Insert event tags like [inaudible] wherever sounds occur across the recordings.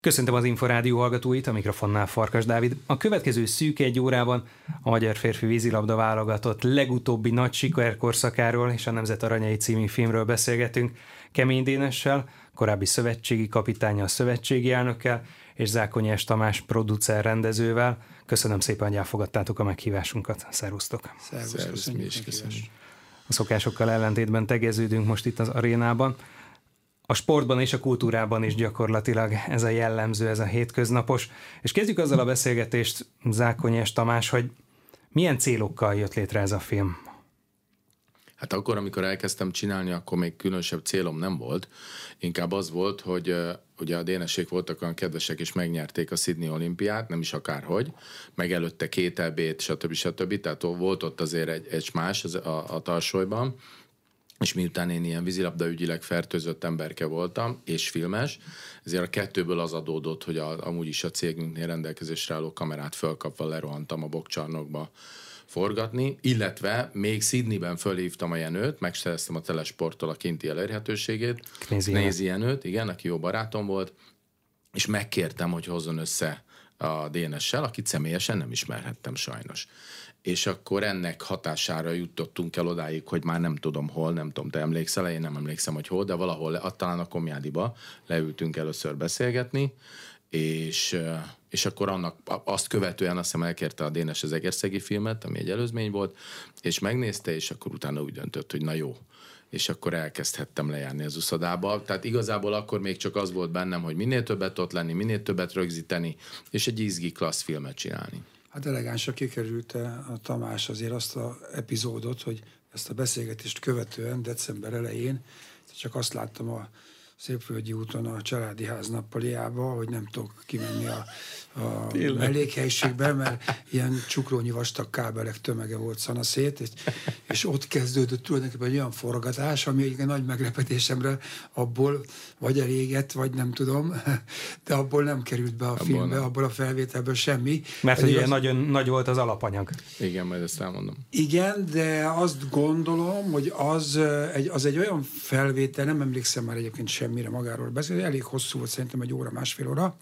Köszöntöm az Inforádió hallgatóit, a mikrofonnál Farkas Dávid. A következő szűk egy órában a Magyar Férfi Vízilabda válogatott legutóbbi nagy sikerkorszakáról és a Nemzet Aranyai című filmről beszélgetünk Kemény Dénessel, korábbi szövetségi kapitánya a szövetségi elnökkel, és Zákonyás Tamás producer rendezővel. Köszönöm szépen, hogy elfogadtátok a meghívásunkat. Szervusztok! Szervusz, Szervusz mi is köszönjük. A szokásokkal ellentétben tegeződünk most itt az arénában a sportban és a kultúrában is gyakorlatilag ez a jellemző, ez a hétköznapos. És kezdjük azzal a beszélgetést, Zákonyes Tamás, hogy milyen célokkal jött létre ez a film? Hát akkor, amikor elkezdtem csinálni, akkor még különösebb célom nem volt. Inkább az volt, hogy ugye a dénesék voltak olyan kedvesek, és megnyerték a Sydney olimpiát, nem is akárhogy, meg előtte két ebét, stb. stb. Tehát volt ott azért egy, egy más az, a, a tarsolyban, és miután én ilyen vízilabda ügyileg fertőzött emberke voltam, és filmes, ezért a kettőből az adódott, hogy a, amúgy is a cégünknél rendelkezésre álló kamerát fölkapva lerohantam a bokcsarnokba forgatni, illetve még Sydneyben fölhívtam a Jenőt, megszereztem a telesporttól a kinti elérhetőségét, Nézi Jenőt, igen, aki jó barátom volt, és megkértem, hogy hozzon össze a DNS-sel, akit személyesen nem ismerhettem sajnos és akkor ennek hatására jutottunk el odáig, hogy már nem tudom hol, nem tudom, te emlékszel, én nem emlékszem, hogy hol, de valahol, talán a Komjádiba leültünk először beszélgetni, és, és akkor annak, azt követően azt hiszem elkérte a Dénes az Egerszegi filmet, ami egy előzmény volt, és megnézte, és akkor utána úgy döntött, hogy na jó, és akkor elkezdhettem lejárni az uszodába. Tehát igazából akkor még csak az volt bennem, hogy minél többet ott lenni, minél többet rögzíteni, és egy izgi klassz filmet csinálni. Hát elegánsra kikerült a Tamás azért azt a epizódot, hogy ezt a beszélgetést követően december elején csak azt láttam a Szépvölgyi úton a családi ház nappaliába, hogy nem tudok kimenni a, a mellékhelyiségbe, mert ilyen csukrónyi vastag kábelek tömege volt szanaszét, és, és ott kezdődött tulajdonképpen egy olyan forgatás, ami egy nagy meglepetésemre abból vagy elégett, vagy nem tudom, de abból nem került be a abból filmbe, nem. abból a felvételből semmi. Mert hogy az... nagyon nagy volt az alapanyag. Igen, majd ezt elmondom. Igen, de azt gondolom, hogy az egy, az egy olyan felvétel, nem emlékszem már egyébként sem semmire magáról beszél, elég hosszú volt szerintem egy óra, másfél óra,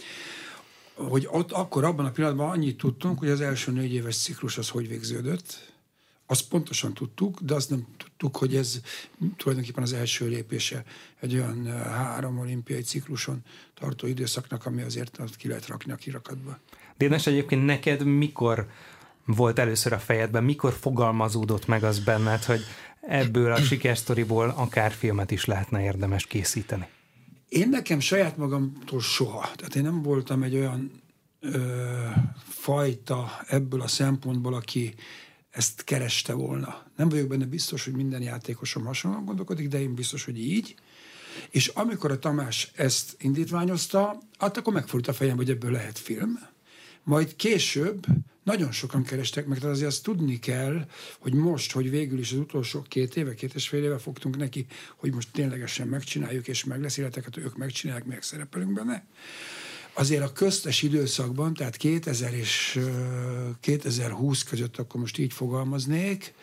hogy ott akkor abban a pillanatban annyit tudtunk, hogy az első négy éves ciklus az hogy végződött, azt pontosan tudtuk, de azt nem tudtuk, hogy ez tulajdonképpen az első lépése egy olyan három olimpiai cikluson tartó időszaknak, ami azért ki lehet rakni a kirakatba. Dénes, egyébként neked mikor volt először a fejedben, mikor fogalmazódott meg az benned, hogy ebből a sikersztoriból akár filmet is lehetne érdemes készíteni? Én nekem saját magamtól soha. Tehát én nem voltam egy olyan ö, fajta ebből a szempontból, aki ezt kereste volna. Nem vagyok benne biztos, hogy minden játékosom hasonlóan gondolkodik, de én biztos, hogy így. És amikor a Tamás ezt indítványozta, hát akkor megfordult a fejem, hogy ebből lehet film. Majd később nagyon sokan kerestek meg, tehát azért azt tudni kell, hogy most, hogy végül is az utolsó két éve, két és fél éve fogtunk neki, hogy most ténylegesen megcsináljuk, és meg lesz életeket, ők megcsinálják, meg szerepelünk benne. Azért a köztes időszakban, tehát 2000 és 2020 között, akkor most így fogalmaznék,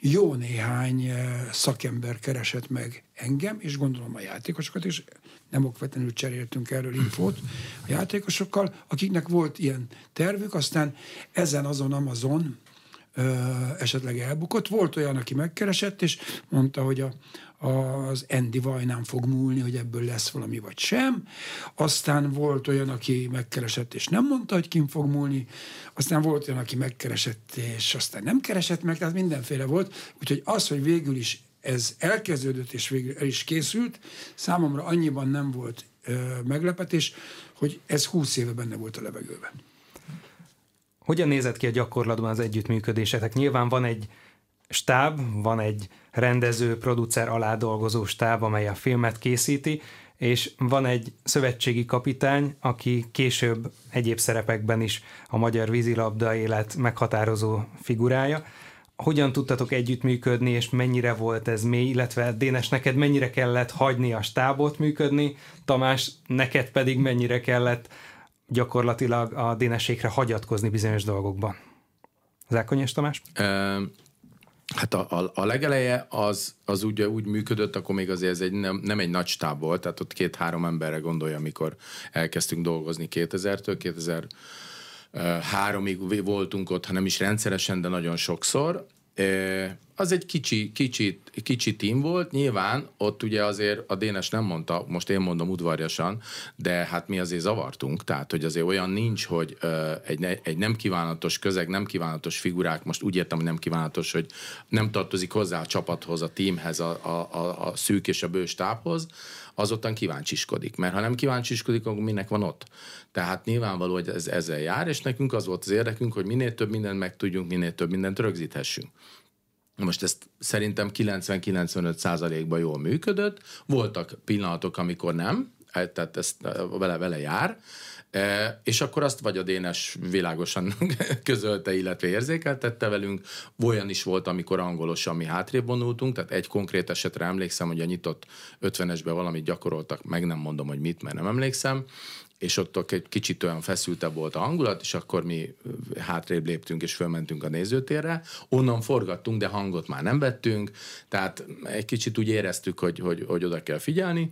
jó néhány szakember keresett meg engem, és gondolom a játékosokat, és nem okvetlenül cseréltünk erről infót a játékosokkal, akiknek volt ilyen tervük, aztán ezen azon Amazon ö, esetleg elbukott. Volt olyan, aki megkeresett, és mondta, hogy a, az Andy Vajnán fog múlni, hogy ebből lesz valami vagy sem. Aztán volt olyan, aki megkeresett, és nem mondta, hogy kim fog múlni. Aztán volt olyan, aki megkeresett, és aztán nem keresett meg, tehát mindenféle volt. Úgyhogy az, hogy végül is ez elkezdődött és végül el is készült, számomra annyiban nem volt ö, meglepetés, hogy ez húsz éve benne volt a levegőben. Hogyan nézett ki a gyakorlatban az együttműködésetek? Nyilván van egy stáb, van egy rendező, producer alá dolgozó stáb, amely a filmet készíti, és van egy szövetségi kapitány, aki később egyéb szerepekben is a magyar vízilabda élet meghatározó figurája hogyan tudtatok együttműködni, és mennyire volt ez mély, illetve Dénes, neked mennyire kellett hagyni a stábot működni, Tamás, neked pedig mennyire kellett gyakorlatilag a Dénességre hagyatkozni bizonyos dolgokban. Zákonyos Tamás? Hát a, a, a legeleje az, az úgy, úgy működött, akkor még azért ez egy, nem, nem egy nagy stáb volt, tehát ott két-három emberre gondolja, amikor elkezdtünk dolgozni 2000-től, 2003-ig voltunk ott, ha nem is rendszeresen, de nagyon sokszor, az egy kicsi, kicsi, kicsi tím volt, nyilván ott ugye azért a Dénes nem mondta, most én mondom udvarjasan, de hát mi azért zavartunk, tehát hogy azért olyan nincs, hogy egy, egy nem kívánatos közeg, nem kívánatos figurák, most úgy értem, hogy nem kívánatos, hogy nem tartozik hozzá a csapathoz, a tímhez, a, a, a, a szűk és a bős táphoz, azottan kíváncsiskodik. Mert ha nem kíváncsiskodik, akkor minek van ott? Tehát nyilvánvaló, hogy ez ezzel jár, és nekünk az volt az érdekünk, hogy minél több mindent megtudjunk, minél több mindent rögzíthessünk. Most ezt szerintem 90-95 százalékban jól működött. Voltak pillanatok, amikor nem, tehát ezt vele, vele jár, E, és akkor azt vagy a Dénes világosan [laughs] közölte, illetve érzékeltette velünk. Olyan is volt, amikor angolosan mi hátrébb vonultunk, tehát egy konkrét esetre emlékszem, hogy a nyitott 50-esben valamit gyakoroltak, meg nem mondom, hogy mit, mert nem emlékszem, és ott egy kicsit olyan feszültebb volt a hangulat, és akkor mi hátrébb léptünk, és fölmentünk a nézőtérre. Onnan forgattunk, de hangot már nem vettünk, tehát egy kicsit úgy éreztük, hogy, hogy, hogy oda kell figyelni,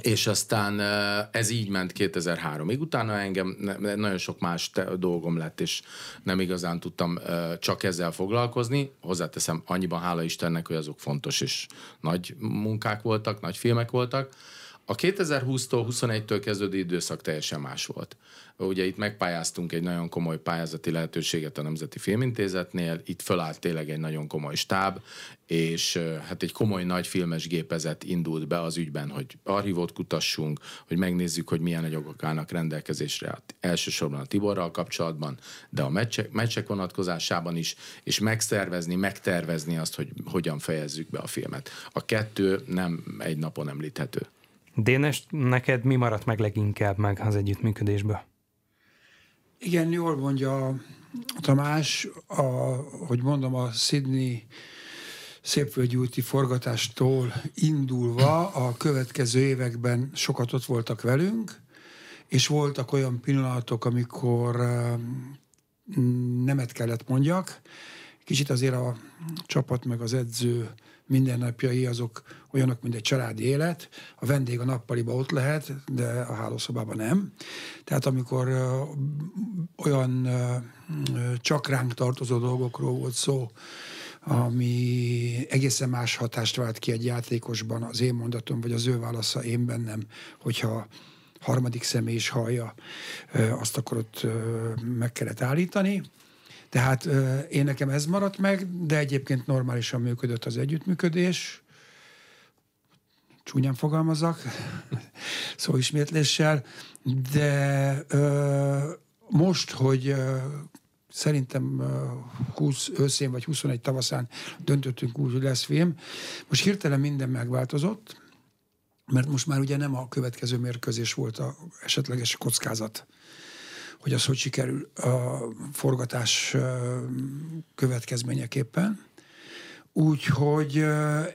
és aztán ez így ment 2003-ig. Utána engem nagyon sok más dolgom lett, és nem igazán tudtam csak ezzel foglalkozni. Hozzáteszem, annyiban hála Istennek, hogy azok fontos és nagy munkák voltak, nagy filmek voltak. A 2020-tól 21-től kezdődő időszak teljesen más volt. Ugye itt megpályáztunk egy nagyon komoly pályázati lehetőséget a Nemzeti Filmintézetnél, itt fölállt tényleg egy nagyon komoly stáb, és hát egy komoly nagy filmes gépezet indult be az ügyben, hogy archívót kutassunk, hogy megnézzük, hogy milyen anyagok állnak rendelkezésre elsősorban a Tiborral kapcsolatban, de a meccsek, meccsek vonatkozásában is, és megszervezni, megtervezni azt, hogy hogyan fejezzük be a filmet. A kettő nem egy napon említhető. Dénes, neked mi maradt meg leginkább meg az együttműködésből? Igen, jól mondja Tamás, a, hogy mondom, a Sydney Szépvölgyi forgatástól indulva a következő években sokat ott voltak velünk, és voltak olyan pillanatok, amikor nemet kellett mondjak. Kicsit azért a csapat meg az edző mindennapjai azok olyanok, mint egy családi élet. A vendég a nappaliba ott lehet, de a hálószobában nem. Tehát amikor olyan csak ránk tartozó dolgokról volt szó, ami egészen más hatást vált ki egy játékosban, az én mondatom, vagy az ő válasza én bennem, hogyha harmadik személy is hallja, azt akkor ott meg kellett állítani. Tehát én nekem ez maradt meg, de egyébként normálisan működött az együttműködés. Csúnyán fogalmazok, [laughs] szó ismétléssel, de most, hogy szerintem 20 őszén vagy 21 tavaszán döntöttünk úgy, hogy lesz film. Most hirtelen minden megváltozott, mert most már ugye nem a következő mérkőzés volt a esetleges kockázat hogy az hogy sikerül a forgatás következményeképpen. Úgyhogy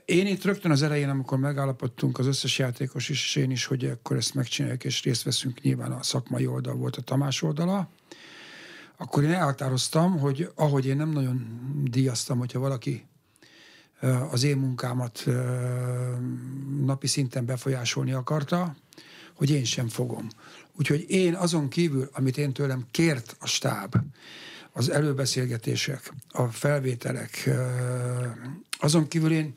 én itt rögtön az elején, amikor megállapodtunk az összes játékos is, és én is, hogy akkor ezt megcsináljuk, és részt veszünk, nyilván a szakmai oldal volt a Tamás oldala, akkor én elhatároztam, hogy ahogy én nem nagyon díjaztam, hogyha valaki az én munkámat napi szinten befolyásolni akarta, hogy én sem fogom. Úgyhogy én azon kívül, amit én tőlem kért a stáb, az előbeszélgetések, a felvételek, azon kívül én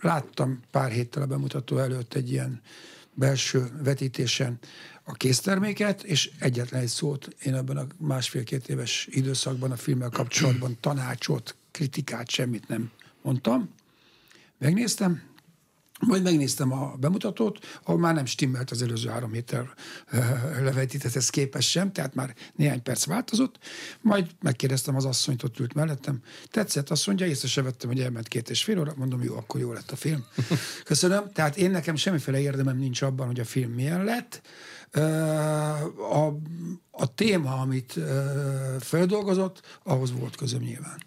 láttam pár héttel a bemutató előtt egy ilyen belső vetítésen a készterméket, és egyetlen egy szót én ebben a másfél-két éves időszakban a filmmel kapcsolatban tanácsot, kritikát, semmit nem mondtam. Megnéztem, majd megnéztem a bemutatót, ahol már nem stimmelt az előző három héttel levetítethez képes sem, tehát már néhány perc változott. Majd megkérdeztem az asszonyt, ott ült mellettem. Tetszett, azt mondja, észre se vettem, hogy elment két és fél óra. Mondom, jó, akkor jó lett a film. [laughs] Köszönöm. Tehát én nekem semmiféle érdemem nincs abban, hogy a film milyen lett. A, a téma, amit feldolgozott, ahhoz volt közöm nyilván.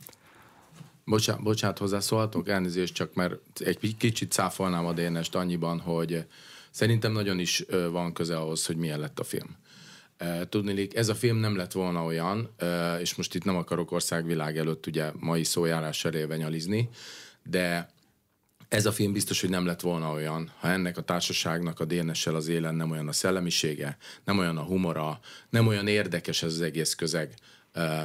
Bocsánat, bocsánat hozzászólhatok, elnézést csak, mert egy kicsit cáfolnám a DNS-t annyiban, hogy szerintem nagyon is van köze ahhoz, hogy milyen lett a film. Tudnilik, ez a film nem lett volna olyan, és most itt nem akarok országvilág előtt ugye mai szójárás eléve nyalizni, de ez a film biztos, hogy nem lett volna olyan, ha ennek a társaságnak a DNS-el az élen nem olyan a szellemisége, nem olyan a humora, nem olyan érdekes ez az egész közeg,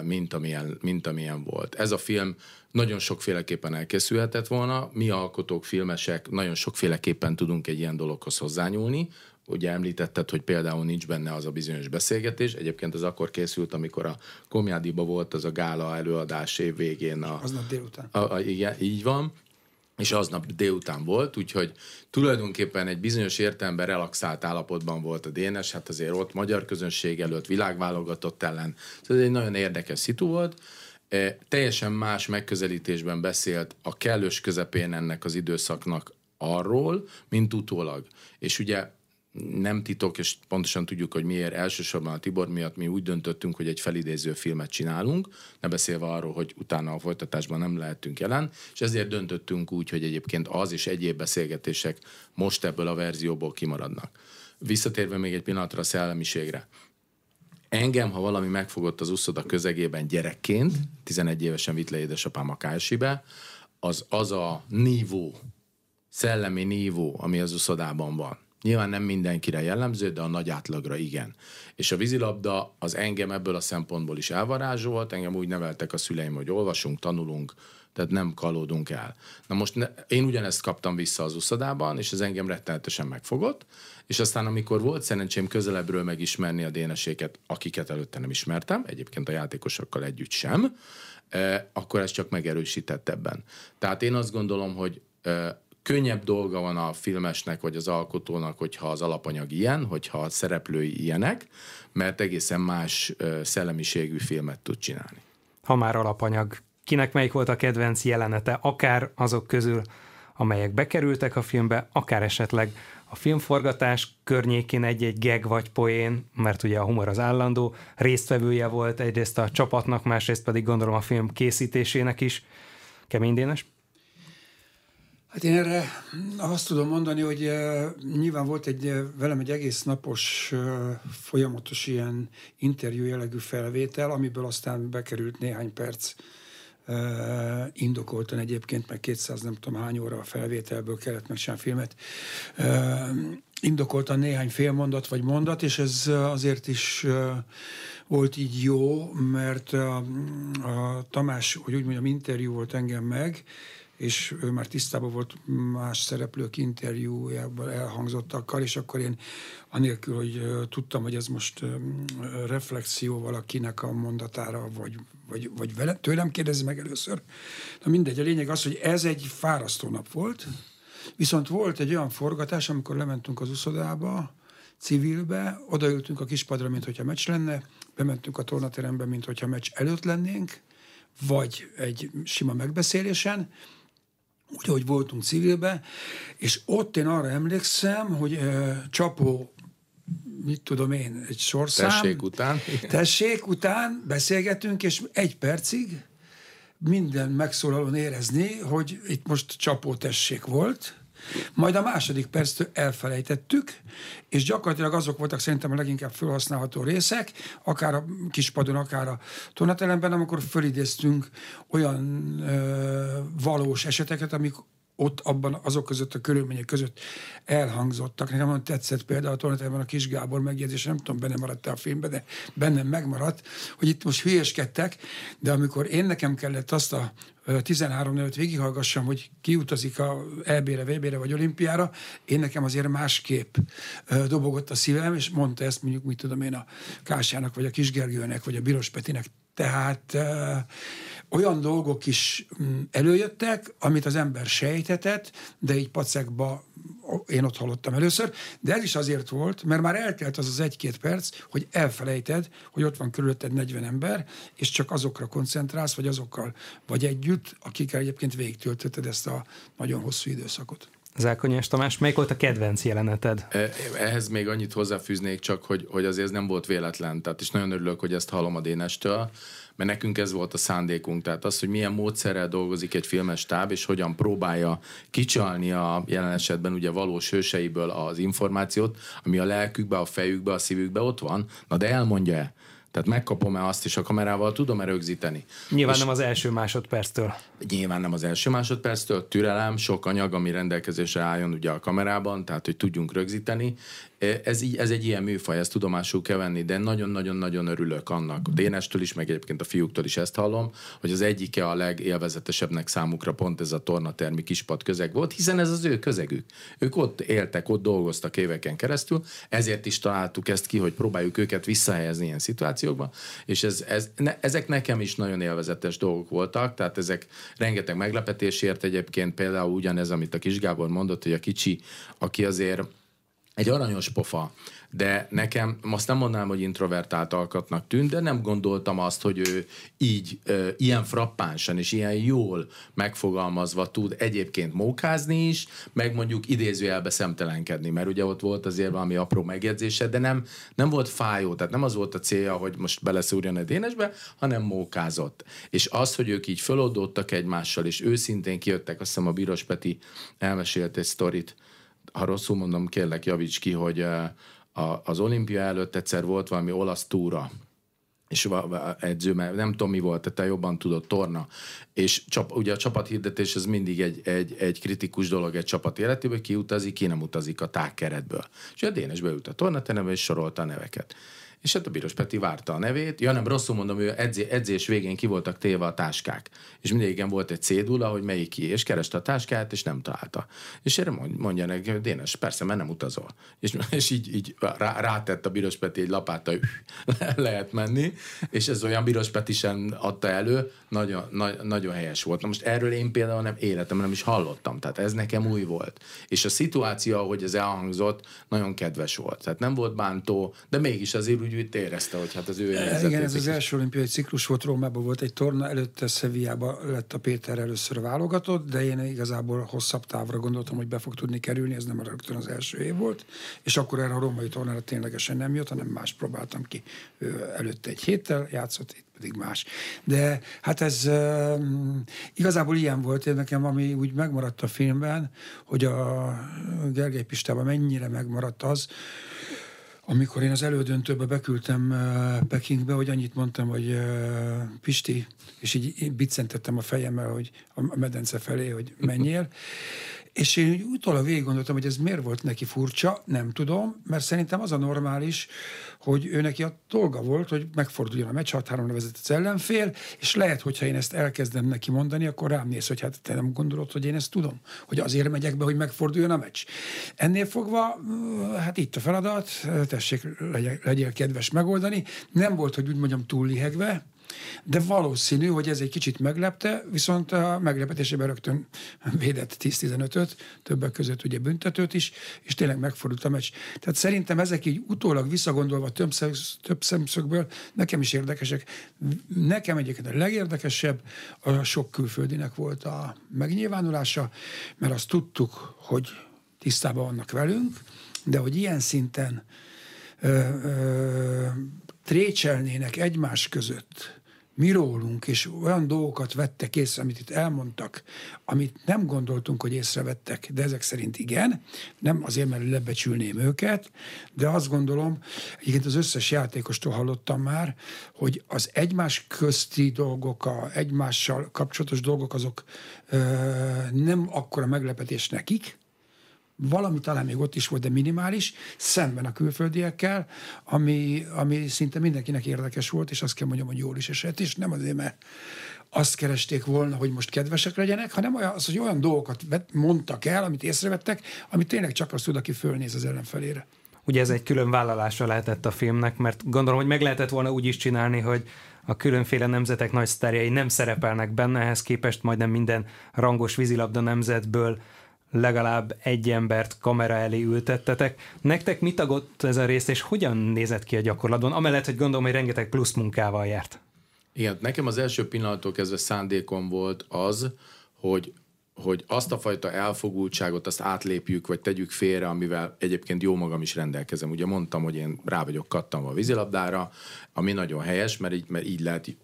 mint amilyen, mint amilyen volt. Ez a film nagyon sokféleképpen elkészülhetett volna, mi alkotók, filmesek nagyon sokféleképpen tudunk egy ilyen dologhoz hozzányúlni, ugye említetted, hogy például nincs benne az a bizonyos beszélgetés. Egyébként az akkor készült, amikor a Komjádiba volt az a gála előadás év végén. A, Aznap délután. A, a, igen, így van és aznap délután volt, úgyhogy tulajdonképpen egy bizonyos értelemben relaxált állapotban volt a DNS, hát azért ott magyar közönség előtt világválogatott ellen, szóval ez egy nagyon érdekes szitu volt, teljesen más megközelítésben beszélt a kellős közepén ennek az időszaknak arról, mint utólag. És ugye nem titok, és pontosan tudjuk, hogy miért elsősorban a Tibor miatt mi úgy döntöttünk, hogy egy felidéző filmet csinálunk, ne beszélve arról, hogy utána a folytatásban nem lehetünk jelen, és ezért döntöttünk úgy, hogy egyébként az és egyéb beszélgetések most ebből a verzióból kimaradnak. Visszatérve még egy pillanatra a szellemiségre. Engem, ha valami megfogott az uszoda közegében gyerekként, 11 évesen vitt le édesapám a KSI-be, az az a nívó, szellemi nívó, ami az uszodában van Nyilván nem mindenkire jellemző, de a nagy átlagra igen. És a vízilabda az engem ebből a szempontból is elvarázsolt, engem úgy neveltek a szüleim, hogy olvasunk, tanulunk, tehát nem kalódunk el. Na most ne, én ugyanezt kaptam vissza az uszodában, és ez engem rettenetesen megfogott, és aztán amikor volt szerencsém közelebbről megismerni a déneséket, akiket előtte nem ismertem, egyébként a játékosokkal együtt sem, eh, akkor ez csak megerősített ebben. Tehát én azt gondolom, hogy eh, könnyebb dolga van a filmesnek vagy az alkotónak, hogyha az alapanyag ilyen, hogyha a szereplői ilyenek, mert egészen más szellemiségű filmet tud csinálni. Ha már alapanyag, kinek melyik volt a kedvenc jelenete, akár azok közül, amelyek bekerültek a filmbe, akár esetleg a filmforgatás környékén egy-egy geg vagy poén, mert ugye a humor az állandó, résztvevője volt egyrészt a csapatnak, másrészt pedig gondolom a film készítésének is. Kemény Dénes? Hát én erre azt tudom mondani, hogy uh, nyilván volt egy uh, velem egy egész napos, uh, folyamatos ilyen interjú jellegű felvétel, amiből aztán bekerült néhány perc indokoltan egyébként, meg 200 nem tudom hány óra a felvételből kellett megcsinálni filmet. Uh, indokoltan néhány félmondat vagy mondat, és ez azért is volt így jó, mert a, a Tamás, hogy úgy mondjam, interjú volt engem meg, és ő már tisztában volt más szereplők interjújában elhangzottakkal, és akkor én anélkül, hogy tudtam, hogy ez most reflexió valakinek a mondatára, vagy, vagy, vagy vele, tőlem kérdezi meg először. Na mindegy, a lényeg az, hogy ez egy fárasztó nap volt, viszont volt egy olyan forgatás, amikor lementünk az uszodába, civilbe, odaültünk a kispadra, mint hogyha meccs lenne, bementünk a tornaterembe, mint hogyha meccs előtt lennénk, vagy egy sima megbeszélésen, úgy, hogy voltunk civilbe, és ott én arra emlékszem, hogy uh, Csapó mit tudom én, egy sorszám. Tessék után. Tessék után beszélgetünk, és egy percig minden megszólalón érezni, hogy itt most csapó tessék volt, majd a második perctől elfelejtettük, és gyakorlatilag azok voltak szerintem a leginkább felhasználható részek, akár a kispadon, akár a tornatelemben, amikor fölidéztünk olyan ö, valós eseteket, amik ott abban azok között a körülmények között elhangzottak. Nekem nagyon tetszett például a tornatában a Kis Gábor megjegyzés, nem tudom, benne maradt a filmben, de bennem megmaradt, hogy itt most hülyeskedtek, de amikor én nekem kellett azt a 13 nőt végighallgassam, hogy kiutazik a EB-re, VB-re vagy olimpiára, én nekem azért másképp dobogott a szívem, és mondta ezt mondjuk, mit tudom én, a Kásának, vagy a Kisgergőnek, vagy a Biros Petinek. Tehát olyan dolgok is mm, előjöttek, amit az ember sejtetett, de így pacekba én ott hallottam először, de ez is azért volt, mert már eltelt az az egy-két perc, hogy elfelejted, hogy ott van körülötted 40 ember, és csak azokra koncentrálsz, vagy azokkal vagy együtt, akikkel egyébként végigtöltötted ezt a nagyon hosszú időszakot. Zákonyás Tamás, melyik volt a kedvenc jeleneted? Ehhez még annyit hozzáfűznék csak, hogy, hogy azért ez nem volt véletlen, tehát is nagyon örülök, hogy ezt hallom a Dénestől, mert nekünk ez volt a szándékunk, tehát az, hogy milyen módszerrel dolgozik egy filmes táb, és hogyan próbálja kicsalni a jelen esetben ugye valós hőseiből az információt, ami a lelkükbe, a fejükbe, a szívükbe ott van, na de elmondja-e? Tehát megkapom-e azt is a kamerával, tudom-e rögzíteni. Nyilván és nem az első másodperctől. Nyilván nem az első másodperctől, türelem, sok anyag, ami rendelkezésre álljon ugye a kamerában, tehát hogy tudjunk rögzíteni, ez, így, ez egy ilyen műfaj, ezt tudomásul kell venni, de nagyon-nagyon-nagyon örülök annak. A Dénestől is, meg egyébként a fiúktól is ezt hallom, hogy az egyike a legélvezetesebbnek számukra pont ez a tornatermi kispad közeg volt, hiszen ez az ő közegük. Ők ott éltek, ott dolgoztak éveken keresztül, ezért is találtuk ezt ki, hogy próbáljuk őket visszahelyezni ilyen szituációkba, és ez, ez, ne, ezek nekem is nagyon élvezetes dolgok voltak, tehát ezek rengeteg meglepetésért egyébként, például ugyanez, amit a kis Gábor mondott, hogy a kicsi, aki azért egy aranyos pofa, de nekem azt nem mondanám, hogy introvertált alkatnak tűnt, de nem gondoltam azt, hogy ő így, ö, ilyen frappánsan és ilyen jól megfogalmazva tud egyébként mókázni is, meg mondjuk idézőjelbe szemtelenkedni, mert ugye ott volt azért valami apró megjegyzése, de nem, nem volt fájó, tehát nem az volt a célja, hogy most beleszúrjon a dénesbe, hanem mókázott. És az, hogy ők így föloldódtak egymással, és őszintén kijöttek, azt hiszem a Bíros Peti elmesélt egy sztorit, ha rosszul mondom, kérlek javíts ki, hogy eh, az olimpia előtt egyszer volt valami olasz túra, és edző, mert nem tudom mi volt, te jobban tudod, torna. És csap, ugye a csapathirdetés ez mindig egy, egy, egy kritikus dolog egy csapat életében, ki utazik, ki nem utazik a tágkeretből. És a Dénes beült a tornaterembe, és sorolta a neveket. És hát a Bíros Peti várta a nevét. Ja, nem, rosszul mondom, ő edzé, edzés végén ki voltak téve a táskák. És mindegyiken volt egy cédula, hogy melyik ki, és kereste a táskát, és nem találta. És erre mondja neki, hogy Dénes, persze, mert nem utazol. És, és így, így rá, rátett a Bíros Peti egy lapát, hogy [laughs] lehet menni, és ez olyan Bíros Peti sem adta elő, nagyon, na, nagyon helyes volt. Na most erről én például nem életemben nem is hallottam, tehát ez nekem új volt. És a szituáció, ahogy ez elhangzott, nagyon kedves volt. Tehát nem volt bántó, de mégis azért úgy érezte, hogy hát az ő e, Igen, ez az első olimpiai ciklus volt, Rómában volt egy torna, előtte Szeviába lett a Péter először válogatott, de én igazából hosszabb távra gondoltam, hogy be fog tudni kerülni, ez nem rögtön az első év volt, és akkor erre a római tornára ténylegesen nem jött, hanem más próbáltam ki. Ő előtte egy héttel játszott, itt pedig más. De hát ez uh, igazából ilyen volt, nekem ami úgy megmaradt a filmben, hogy a Gergely Pistában mennyire megmaradt az, amikor én az elődöntőbe beküldtem Pekingbe, hogy annyit mondtam, hogy Pisti, és így biccentettem a fejemmel, hogy a medence felé, hogy menjél, és én utólag végig gondoltam, hogy ez miért volt neki furcsa, nem tudom, mert szerintem az a normális, hogy ő neki a dolga volt, hogy megforduljon a meccs, 6 3 vezet az ellenfél, és lehet, hogyha én ezt elkezdem neki mondani, akkor rám néz, hogy hát te nem gondolod, hogy én ezt tudom, hogy azért megyek be, hogy megforduljon a meccs. Ennél fogva, hát itt a feladat, tessék, legyél, legyél kedves megoldani. Nem volt, hogy úgy mondjam, túl lihegve, de valószínű, hogy ez egy kicsit meglepte, viszont a meglepetésében rögtön védett 10-15-öt, többek között ugye büntetőt is, és tényleg megfordult a meccs. Tehát szerintem ezek így utólag visszagondolva több, több szemszögből nekem is érdekesek. Nekem egyébként a legérdekesebb a sok külföldinek volt a megnyilvánulása, mert azt tudtuk, hogy tisztában vannak velünk, de hogy ilyen szinten ö, ö, trécselnének egymás között mi rólunk, és olyan dolgokat vettek észre, amit itt elmondtak, amit nem gondoltunk, hogy észrevettek, de ezek szerint igen, nem azért, mert lebecsülném őket, de azt gondolom, egyébként az összes játékostól hallottam már, hogy az egymás közti dolgok, a egymással kapcsolatos dolgok, azok ö, nem akkora meglepetés nekik, valami talán még ott is volt, de minimális, szemben a külföldiekkel, ami, ami szinte mindenkinek érdekes volt, és azt kell mondjam, hogy jól is esett, és nem azért, mert azt keresték volna, hogy most kedvesek legyenek, hanem az, hogy olyan dolgokat mondtak el, amit észrevettek, amit tényleg csak azt tud, aki fölnéz az ellenfelére. Ugye ez egy külön vállalása lehetett a filmnek, mert gondolom, hogy meg lehetett volna úgy is csinálni, hogy a különféle nemzetek nagy sztárjai nem szerepelnek benne, ehhez képest majdnem minden rangos vízilabda nemzetből legalább egy embert kamera elé ültettetek. Nektek mit agott ez a rész, és hogyan nézett ki a gyakorlatban? Amellett, hogy gondolom, hogy rengeteg plusz munkával járt. Igen, nekem az első pillanattól kezdve szándékom volt az, hogy hogy azt a fajta elfogultságot azt átlépjük, vagy tegyük félre, amivel egyébként jó magam is rendelkezem. Ugye mondtam, hogy én rá vagyok kattanva a vízilabdára, ami nagyon helyes, mert így, mert így lehet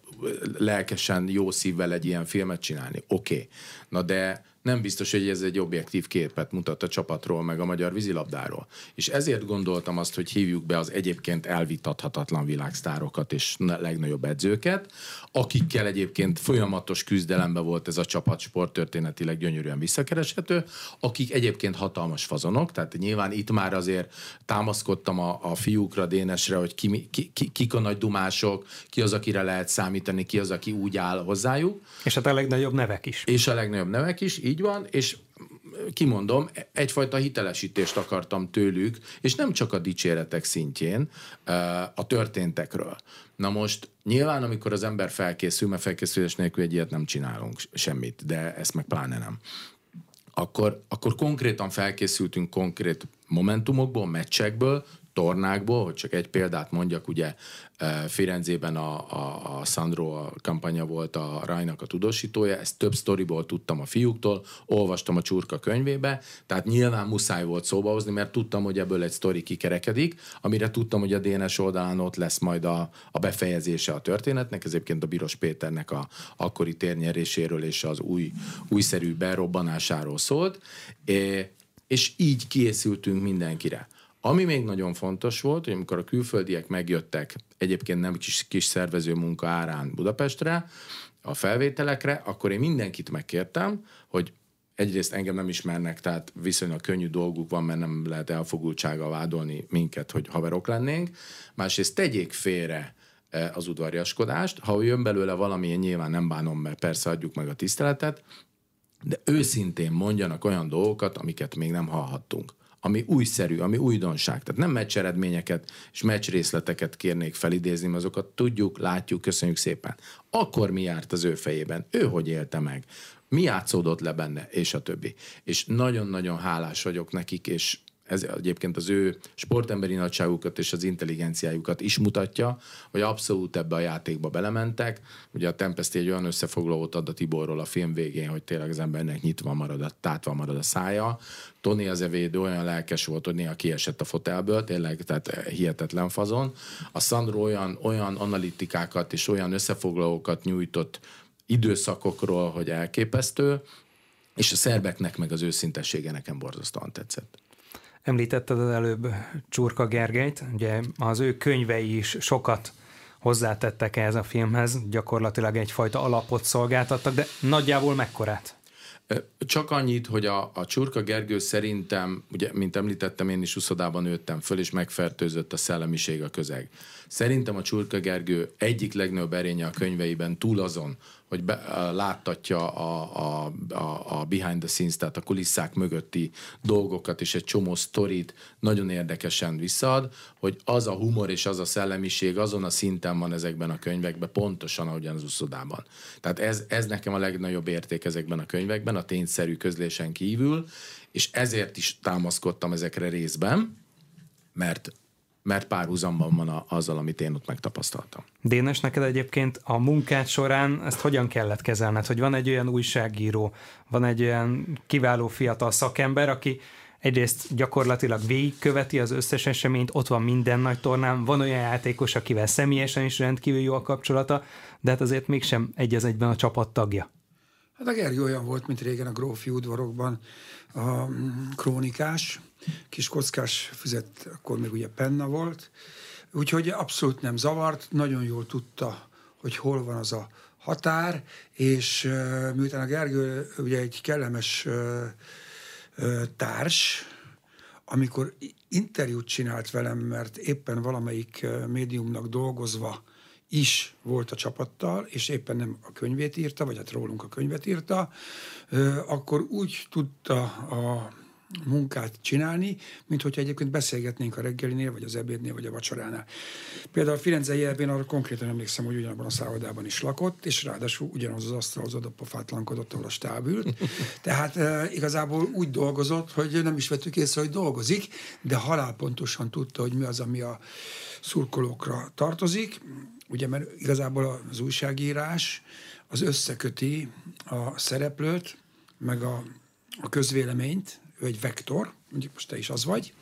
lelkesen, jó szívvel egy ilyen filmet csinálni. Oké. Okay. Na de nem biztos, hogy ez egy objektív képet mutat a csapatról, meg a magyar vízilabdáról. És ezért gondoltam azt, hogy hívjuk be az egyébként elvitathatatlan világsztárokat és legnagyobb edzőket, akikkel egyébként folyamatos küzdelembe volt ez a csapat sporttörténetileg gyönyörűen visszakereshető, akik egyébként hatalmas fazonok, tehát nyilván itt már azért támaszkodtam a, a fiúkra, Dénesre, hogy ki, ki, ki, kik a nagy dumások, ki az, akire lehet számítani, ki az, aki úgy áll hozzájuk. És hát a legnagyobb nevek is. És a legnagyobb nevek is, így van, és kimondom, egyfajta hitelesítést akartam tőlük, és nem csak a dicséretek szintjén, a történtekről. Na most nyilván, amikor az ember felkészül, mert felkészülés nélkül egy ilyet nem csinálunk semmit, de ezt meg pláne nem. Akkor, akkor konkrétan felkészültünk konkrét momentumokból, meccsekből, tornákból, hogy csak egy példát mondjak, ugye eh, Firenzében a, a, a Sandro kampanya volt a Rajnak a tudósítója, ezt több sztoriból tudtam a fiúktól, olvastam a csurka könyvébe, tehát nyilván muszáj volt szóba hozni, mert tudtam, hogy ebből egy sztori kikerekedik, amire tudtam, hogy a DNS oldalán ott lesz majd a, a befejezése a történetnek, ez egyébként a Biros Péternek a akkori térnyeréséről és az új, újszerű berobbanásáról szólt, és így készültünk mindenkire. Ami még nagyon fontos volt, hogy amikor a külföldiek megjöttek, egyébként nem kis, kis szervező munka árán Budapestre, a felvételekre, akkor én mindenkit megkértem, hogy egyrészt engem nem ismernek, tehát viszonylag könnyű dolguk van, mert nem lehet elfogultsága vádolni minket, hogy haverok lennénk. Másrészt tegyék félre e, az udvariaskodást. Ha jön belőle valami, én nyilván nem bánom, mert persze adjuk meg a tiszteletet, de őszintén mondjanak olyan dolgokat, amiket még nem hallhattunk ami újszerű, ami újdonság. Tehát nem meccs eredményeket és meccs részleteket kérnék felidézni, azokat tudjuk, látjuk, köszönjük szépen. Akkor mi járt az ő fejében? Ő hogy élte meg? Mi játszódott le benne? És a többi. És nagyon-nagyon hálás vagyok nekik, és ez egyébként az ő sportemberi nagyságukat és az intelligenciájukat is mutatja, hogy abszolút ebbe a játékba belementek. Ugye a Tempesti egy olyan összefoglalót ad a Tiborról a film végén, hogy tényleg az embernek nyitva marad, a, tátva marad a szája. Tony Azevedo olyan lelkes volt, hogy néha kiesett a fotelből, tényleg, tehát hihetetlen fazon. A Sandro olyan, olyan analitikákat és olyan összefoglalókat nyújtott időszakokról, hogy elképesztő, és a szerbeknek meg az őszintessége nekem borzasztóan tetszett. Említetted az előbb Csurka Gergelyt, ugye az ő könyvei is sokat hozzátettek ehhez a filmhez, gyakorlatilag egyfajta alapot szolgáltattak, de nagyjából mekkorát? Csak annyit, hogy a, a Csurka Gergő szerintem, ugye, mint említettem, én is uszodában nőttem föl, és megfertőzött a szellemiség a közeg. Szerintem a Csurka Gergő egyik legnagyobb erénye a könyveiben túl azon, hogy be, láttatja a, a, a, a behind the scenes, tehát a kulisszák mögötti dolgokat és egy csomó sztorit nagyon érdekesen visszaad, hogy az a humor és az a szellemiség azon a szinten van ezekben a könyvekben, pontosan ahogyan az uszodában. Tehát ez, ez nekem a legnagyobb érték ezekben a könyvekben, a tényszerű közlésen kívül, és ezért is támaszkodtam ezekre részben, mert mert párhuzamban van a, azzal, amit én ott megtapasztaltam. Dénes, neked egyébként a munkát során ezt hogyan kellett kezelned? Hogy van egy olyan újságíró, van egy olyan kiváló fiatal szakember, aki egyrészt gyakorlatilag végigköveti az összes eseményt, ott van minden nagy tornán, van olyan játékos, akivel személyesen is rendkívül jó a kapcsolata, de hát azért mégsem egy az egyben a csapat tagja. Hát a Gergő olyan volt, mint régen a grófi udvarokban a mm, krónikás, kis kockás füzet, akkor még ugye penna volt, úgyhogy abszolút nem zavart, nagyon jól tudta, hogy hol van az a határ, és miután a Gergő ugye egy kellemes társ, amikor interjút csinált velem, mert éppen valamelyik médiumnak dolgozva is volt a csapattal, és éppen nem a könyvét írta, vagy hát rólunk a könyvet írta, akkor úgy tudta a munkát csinálni, mint hogyha egyébként beszélgetnénk a reggelinél, vagy az ebédnél, vagy a vacsoránál. Például a Firenzei Erbén arra konkrétan emlékszem, hogy ugyanabban a szállodában is lakott, és ráadásul ugyanaz az asztalhoz oda pofátlankodott, ahol a stáb ült. Tehát e, igazából úgy dolgozott, hogy nem is vettük észre, hogy dolgozik, de halálpontosan tudta, hogy mi az, ami a szurkolókra tartozik. Ugye, mert igazából az újságírás az összeköti a szereplőt, meg a, a közvéleményt, ő egy vektor, mondjuk most te is az vagy,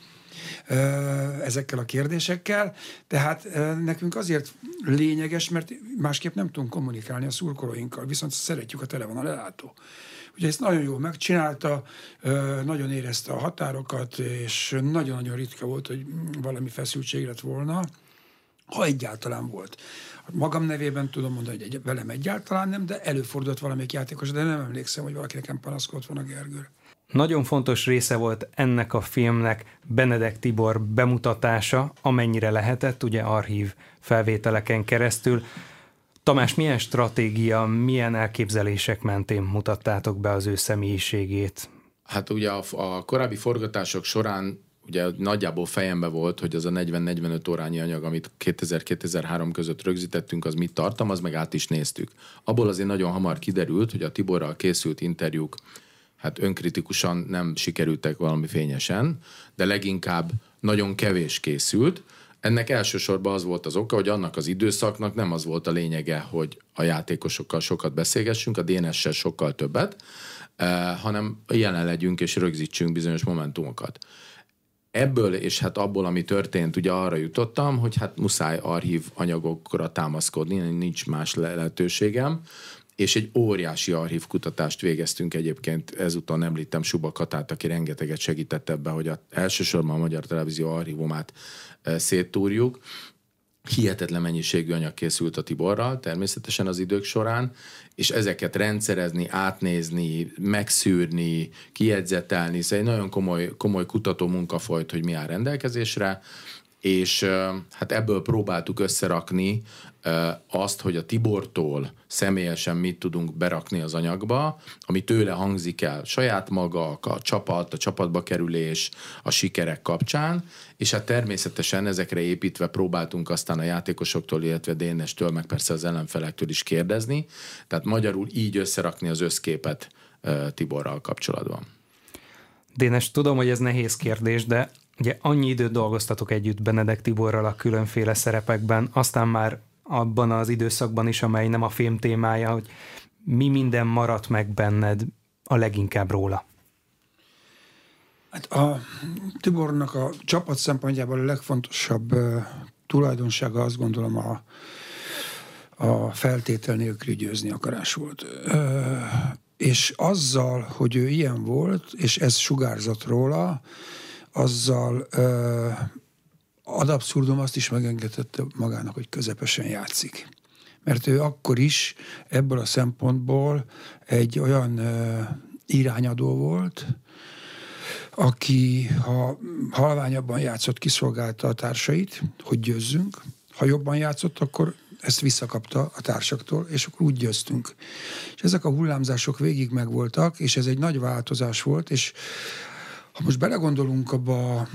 ezekkel a kérdésekkel. Tehát nekünk azért lényeges, mert másképp nem tudunk kommunikálni a szurkolóinkkal, viszont szeretjük, a tele van a lelátó. Ugye ezt nagyon jól megcsinálta, nagyon érezte a határokat, és nagyon-nagyon ritka volt, hogy valami feszültség lett volna, ha egyáltalán volt. Magam nevében tudom mondani, hogy egy, velem egyáltalán nem, de előfordult valamelyik játékos, de nem emlékszem, hogy valaki nekem panaszkodt volna Gergőre. Nagyon fontos része volt ennek a filmnek Benedek Tibor bemutatása, amennyire lehetett, ugye archív felvételeken keresztül. Tamás, milyen stratégia, milyen elképzelések mentén mutattátok be az ő személyiségét? Hát ugye a, a korábbi forgatások során ugye nagyjából fejembe volt, hogy az a 40-45 órányi anyag, amit 2000-2003 között rögzítettünk, az mit tartalmaz, meg át is néztük. Abból azért nagyon hamar kiderült, hogy a Tiborral készült interjúk hát önkritikusan nem sikerültek valami fényesen, de leginkább nagyon kevés készült. Ennek elsősorban az volt az oka, hogy annak az időszaknak nem az volt a lényege, hogy a játékosokkal sokat beszélgessünk, a DNS-sel sokkal többet, eh, hanem jelen legyünk és rögzítsünk bizonyos momentumokat. Ebből és hát abból, ami történt, ugye arra jutottam, hogy hát muszáj archív anyagokra támaszkodni, nincs más lehetőségem, és egy óriási archív kutatást végeztünk egyébként, ezúton említem Suba Katát, aki rengeteget segített ebbe, hogy a, elsősorban a Magyar Televízió archívumát e, széttúrjuk. Hihetetlen mennyiségű anyag készült a Tiborral, természetesen az idők során, és ezeket rendszerezni, átnézni, megszűrni, kiedzetelni, szóval egy nagyon komoly, komoly kutató munka folyt, hogy mi áll rendelkezésre, és hát ebből próbáltuk összerakni azt, hogy a Tibortól személyesen mit tudunk berakni az anyagba, ami tőle hangzik el saját maga, a csapat, a csapatba kerülés, a sikerek kapcsán, és hát természetesen ezekre építve próbáltunk aztán a játékosoktól, illetve Dénestől, meg persze az ellenfelektől is kérdezni, tehát magyarul így összerakni az összképet Tiborral kapcsolatban. Dénes, tudom, hogy ez nehéz kérdés, de ugye annyi időt dolgoztatok együtt Benedek Tiborral a különféle szerepekben, aztán már abban az időszakban is, amely nem a film témája, hogy mi minden maradt meg benned a leginkább róla? Hát a Tibornak a csapat szempontjából a legfontosabb tulajdonsága azt gondolom a, a feltétel nélküli győzni akarás volt. Uh, és azzal, hogy ő ilyen volt, és ez sugárzott róla, azzal uh, ad abszurdum azt is megengedette magának, hogy közepesen játszik. Mert ő akkor is ebből a szempontból egy olyan irányadó volt, aki ha halványabban játszott, kiszolgálta a társait, hogy győzzünk. Ha jobban játszott, akkor ezt visszakapta a társaktól, és akkor úgy győztünk. És ezek a hullámzások végig megvoltak, és ez egy nagy változás volt, és ha most belegondolunk abba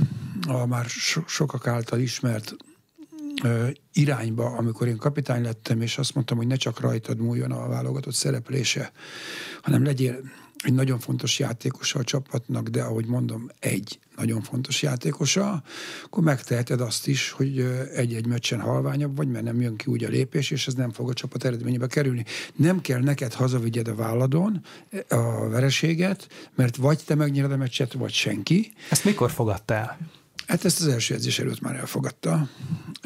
a, már so, sokak által ismert ö, irányba, amikor én kapitány lettem, és azt mondtam, hogy ne csak rajtad múljon a válogatott szereplése, hanem legyél egy nagyon fontos játékosa a csapatnak, de ahogy mondom, egy nagyon fontos játékosa, akkor megteheted azt is, hogy egy-egy meccsen halványabb vagy, mert nem jön ki úgy a lépés, és ez nem fog a csapat eredményébe kerülni. Nem kell neked hazavigyed a válladon a vereséget, mert vagy te megnyered a meccset, vagy senki. Ezt mikor fogadta el? Hát ezt az első edzés előtt már elfogadta.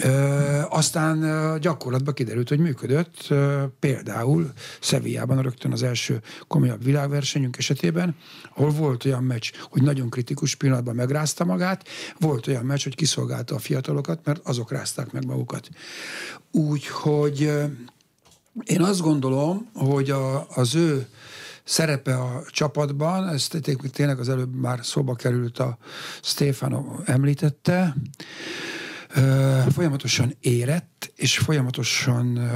Ö, aztán gyakorlatban kiderült, hogy működött. Ö, például Szevijában rögtön az első komolyabb világversenyünk esetében, ahol volt olyan meccs, hogy nagyon kritikus pillanatban megrázta magát, volt olyan meccs, hogy kiszolgálta a fiatalokat, mert azok rázták meg magukat. Úgyhogy én azt gondolom, hogy a, az ő szerepe a csapatban, ezt tényleg az előbb már szóba került a Stefano említette, folyamatosan érett, és folyamatosan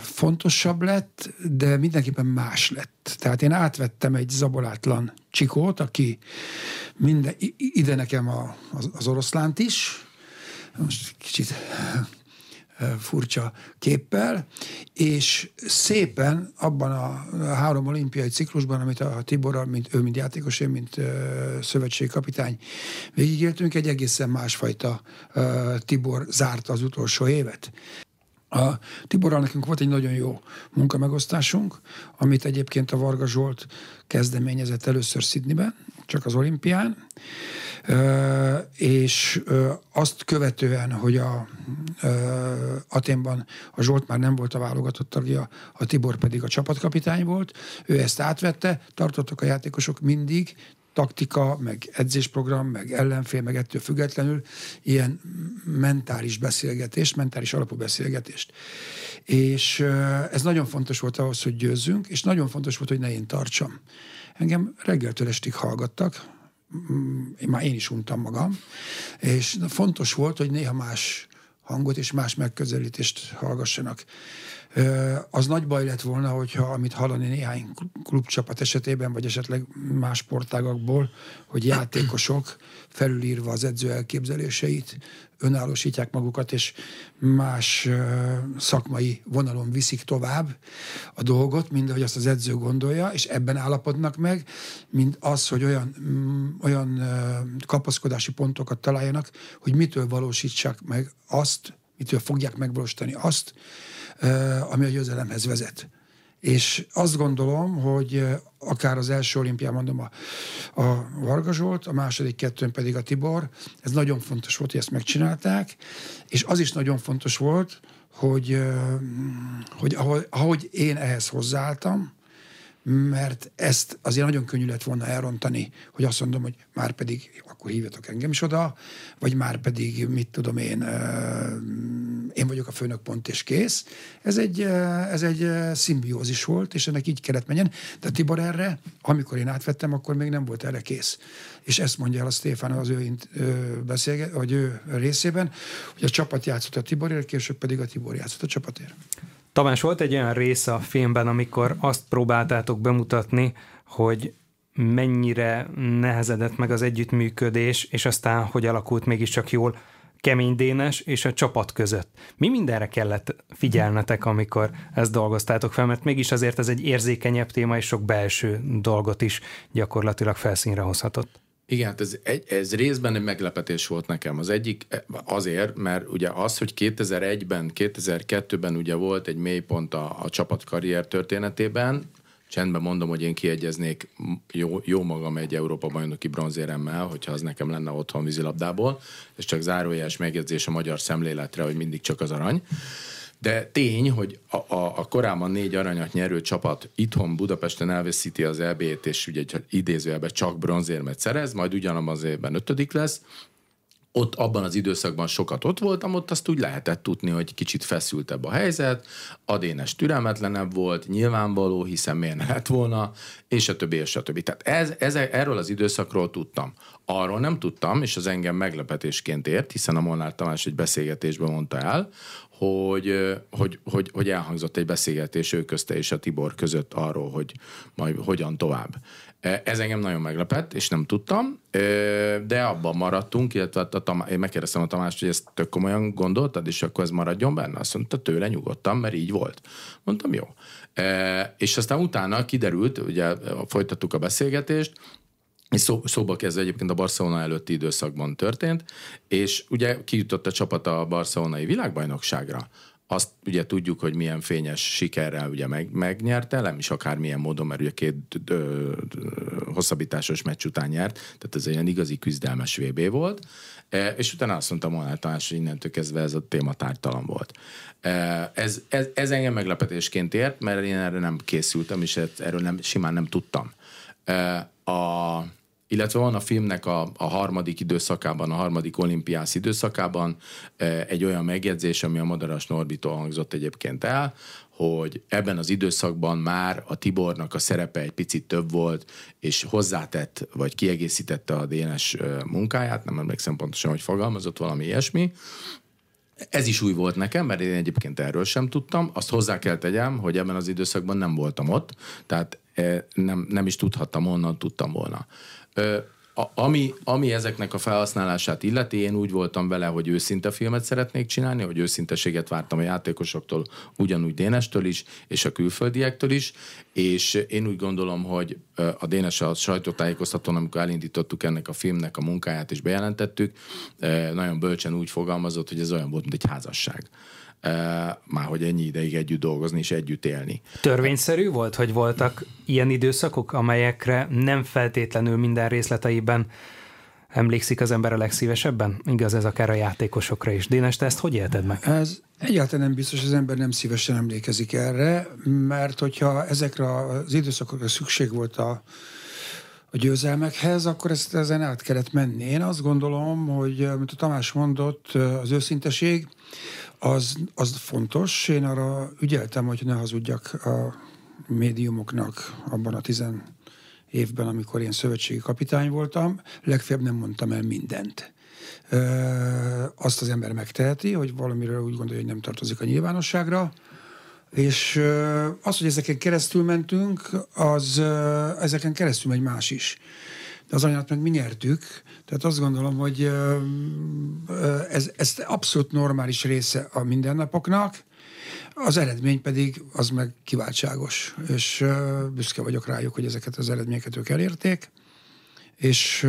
fontosabb lett, de mindenképpen más lett. Tehát én átvettem egy zabolátlan csikót, aki minden, ide nekem a, az, az oroszlánt is, most kicsit furcsa képpel, és szépen abban a három olimpiai ciklusban, amit a Tiborral, mint ő, mint játékos, én, mint szövetségi kapitány végigéltünk, egy egészen másfajta Tibor zárta az utolsó évet. A Tiborral nekünk volt egy nagyon jó munkamegosztásunk, amit egyébként a Varga Zsolt kezdeményezett először Sydneyben, csak az olimpián, és azt követően, hogy a Aténban a Zsolt már nem volt a válogatott tagja, a Tibor pedig a csapatkapitány volt, ő ezt átvette, tartottak a játékosok mindig taktika, meg edzésprogram, meg ellenfél, meg ettől függetlenül ilyen mentális beszélgetést, mentális alapú beszélgetést. És ez nagyon fontos volt ahhoz, hogy győzzünk, és nagyon fontos volt, hogy ne én tartsam. Engem reggeltől estig hallgattak, mm, én már én is untam magam, és fontos volt, hogy néha más hangot és más megközelítést hallgassanak. Az nagy baj lett volna, hogyha amit hallani néhány klubcsapat esetében, vagy esetleg más sportágakból, hogy játékosok felülírva az edző elképzeléseit, önállósítják magukat, és más szakmai vonalon viszik tovább a dolgot, mint ahogy azt az edző gondolja, és ebben állapodnak meg, mint az, hogy olyan, mm, olyan kapaszkodási pontokat találjanak, hogy mitől valósítsák meg azt, mitől fogják megvalósítani azt, ami a győzelemhez vezet. És azt gondolom, hogy akár az első olimpián mondom a, a Varga Zsolt, a második kettőn pedig a Tibor, ez nagyon fontos volt, hogy ezt megcsinálták, és az is nagyon fontos volt, hogy, hogy ahogy, ahogy én ehhez hozzáálltam, mert ezt azért nagyon könnyű lett volna elrontani, hogy azt mondom, hogy már pedig akkor hívjatok engem is oda, vagy már pedig, mit tudom én, én vagyok a főnök pont és kész. Ez egy, ez egy szimbiózis volt, és ennek így kellett menjen. De Tibor erre, amikor én átvettem, akkor még nem volt erre kész. És ezt mondja el a Stefán az ő, beszélge, vagy ő részében, hogy a csapat játszott a Tiborért, később pedig a Tibor játszott a csapatért. Tamás, volt egy olyan része a filmben, amikor azt próbáltátok bemutatni, hogy mennyire nehezedett meg az együttműködés, és aztán hogy alakult mégiscsak jól kemény Dénes és a csapat között. Mi mindenre kellett figyelnetek, amikor ezt dolgoztátok fel, mert mégis azért ez egy érzékenyebb téma, és sok belső dolgot is gyakorlatilag felszínre hozhatott. Igen, hát ez, ez részben egy meglepetés volt nekem. Az egyik azért, mert ugye az, hogy 2001-ben, 2002-ben ugye volt egy mélypont a, a csapat karrier történetében, csendben mondom, hogy én kiegyeznék jó, jó magam egy Európa bajnoki bronzéremmel, hogyha az nekem lenne otthon vízilabdából, és csak zárójeles megjegyzés a magyar szemléletre, hogy mindig csak az arany. De tény, hogy a, a, a korábban négy aranyat nyerő csapat itthon Budapesten elveszíti az EB-t, és ugye idézőjelben csak bronzérmet szerez, majd ugyanabban az évben ötödik lesz, ott abban az időszakban sokat ott voltam, ott azt úgy lehetett tudni, hogy kicsit feszültebb a helyzet, Adénes türelmetlenebb volt, nyilvánvaló, hiszen miért ne volna, és a többi, és a többi. Tehát ez, ez, erről az időszakról tudtam. Arról nem tudtam, és az engem meglepetésként ért, hiszen a Molnár Tamás egy beszélgetésben mondta el, hogy, hogy, hogy, hogy elhangzott egy beszélgetés ő közte és a Tibor között arról, hogy majd hogyan tovább. Ez engem nagyon meglepett, és nem tudtam, de abban maradtunk, illetve a Tamás, én megkérdeztem a Tamást, hogy ezt tök komolyan gondoltad, és akkor ez maradjon benne? Azt mondta, tőle nyugodtan, mert így volt. Mondtam, jó. És aztán utána kiderült, ugye folytattuk a beszélgetést, és szó, szóba kezdve egyébként a Barcelona előtti időszakban történt, és ugye kijutott a csapat a barcelonai világbajnokságra, azt ugye tudjuk, hogy milyen fényes sikerrel ugye meg, megnyerte, nem is akármilyen módon, mert ugye két ö, ö, hosszabbításos meccs után nyert, tehát ez egy ilyen igazi küzdelmes VB volt, e, és utána azt mondtam volna talán, hogy innentől kezdve ez a téma tártalan volt. E, ez, ez, ez engem meglepetésként ért, mert én erre nem készültem, és erről nem, simán nem tudtam. E, a illetve van a filmnek a, a harmadik időszakában, a harmadik olimpiász időszakában e, egy olyan megjegyzés, ami a Madaras Norbitól hangzott egyébként el, hogy ebben az időszakban már a Tibornak a szerepe egy picit több volt, és hozzátett, vagy kiegészítette a Dénes e, munkáját, nem emlékszem pontosan, hogy fogalmazott valami ilyesmi, ez is új volt nekem, mert én egyébként erről sem tudtam. Azt hozzá kell tegyem, hogy ebben az időszakban nem voltam ott, tehát e, nem, nem is tudhattam, onnan tudtam volna. A, ami, ami ezeknek a felhasználását illeti, én úgy voltam vele, hogy őszinte filmet szeretnék csinálni, hogy őszinteséget vártam a játékosoktól, ugyanúgy Dénestől is, és a külföldiektől is, és én úgy gondolom, hogy a Dénes a sajtótájékoztatón, amikor elindítottuk ennek a filmnek a munkáját és bejelentettük, nagyon bölcsen úgy fogalmazott, hogy ez olyan volt, mint egy házasság már hogy ennyi ideig együtt dolgozni és együtt élni. Törvényszerű volt, hogy voltak ilyen időszakok, amelyekre nem feltétlenül minden részleteiben emlékszik az ember a legszívesebben? Igaz ez akár a játékosokra is. Dénes, te ezt hogy élted meg? Ez egyáltalán nem biztos, hogy az ember nem szívesen emlékezik erre, mert hogyha ezekre az időszakokra szükség volt a, a győzelmekhez, akkor ezt ezen át kellett menni. Én azt gondolom, hogy, mint a Tamás mondott, az őszinteség, az, az fontos. Én arra ügyeltem, hogy ne hazudjak a médiumoknak abban a tizen évben, amikor én szövetségi kapitány voltam, legfeljebb nem mondtam el mindent. Ö, azt az ember megteheti, hogy valamiről úgy gondolja, hogy nem tartozik a nyilvánosságra, és az, hogy ezeken keresztül mentünk, az ezeken keresztül megy más is. De az anyát meg mi nyertük, tehát azt gondolom, hogy ez, ez abszolút normális része a mindennapoknak, az eredmény pedig az meg kiváltságos, és büszke vagyok rájuk, hogy ezeket az eredményeket ők elérték, és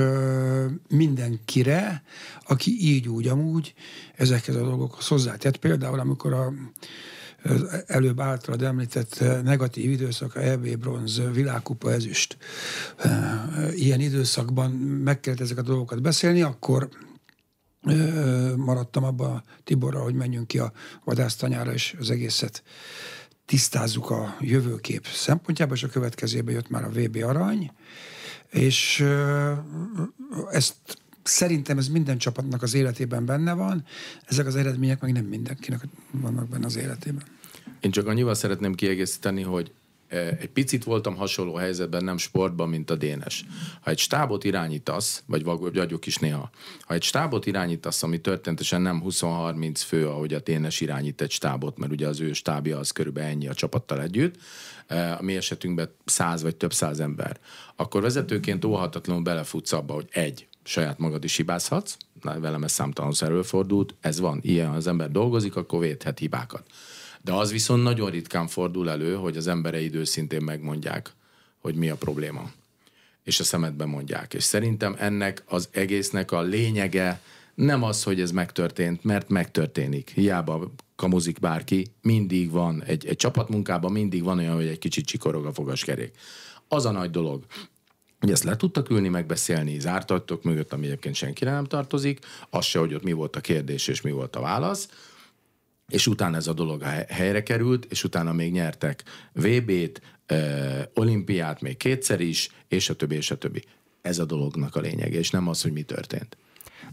mindenkire, aki így úgy amúgy ezekhez a dolgokhoz hozzátett. Például, amikor a előbb általad említett negatív időszak, a EB bronz, világkupa ezüst. Ilyen időszakban meg kellett ezeket a dolgokat beszélni, akkor maradtam abba Tiborra, hogy menjünk ki a vadásztanyára, és az egészet tisztázzuk a jövőkép szempontjából, és a következőben jött már a VB arany, és ezt szerintem ez minden csapatnak az életében benne van, ezek az eredmények meg nem mindenkinek vannak benne az életében. Én csak annyival szeretném kiegészíteni, hogy e, egy picit voltam hasonló helyzetben, nem sportban, mint a Dénes. Ha egy stábot irányítasz, vagy vagyok is néha, ha egy stábot irányítasz, ami történetesen nem 20-30 fő, ahogy a Dénes irányít egy stábot, mert ugye az ő stábja az körülbelül ennyi a csapattal együtt, e, a mi esetünkben száz vagy több száz ember, akkor vezetőként óhatatlanul belefutsz abba, hogy egy, saját magad is hibázhatsz, velem ez számtalan előfordult, ez van, ilyen, ha az ember dolgozik, akkor védhet hibákat. De az viszont nagyon ritkán fordul elő, hogy az embereid őszintén megmondják, hogy mi a probléma. És a szemedbe mondják. És szerintem ennek az egésznek a lényege nem az, hogy ez megtörtént, mert megtörténik. Hiába kamuzik bárki, mindig van, egy, egy csapatmunkában mindig van olyan, hogy egy kicsit csikorog a fogaskerék. Az a nagy dolog, hogy ezt le tudtak ülni, megbeszélni, zártattok mögött, ami egyébként senkire nem tartozik, az se, hogy ott mi volt a kérdés és mi volt a válasz, és utána ez a dolog helyre került, és utána még nyertek VB-t, olimpiát még kétszer is, és a többi, és a többi. Ez a dolognak a lényege, és nem az, hogy mi történt.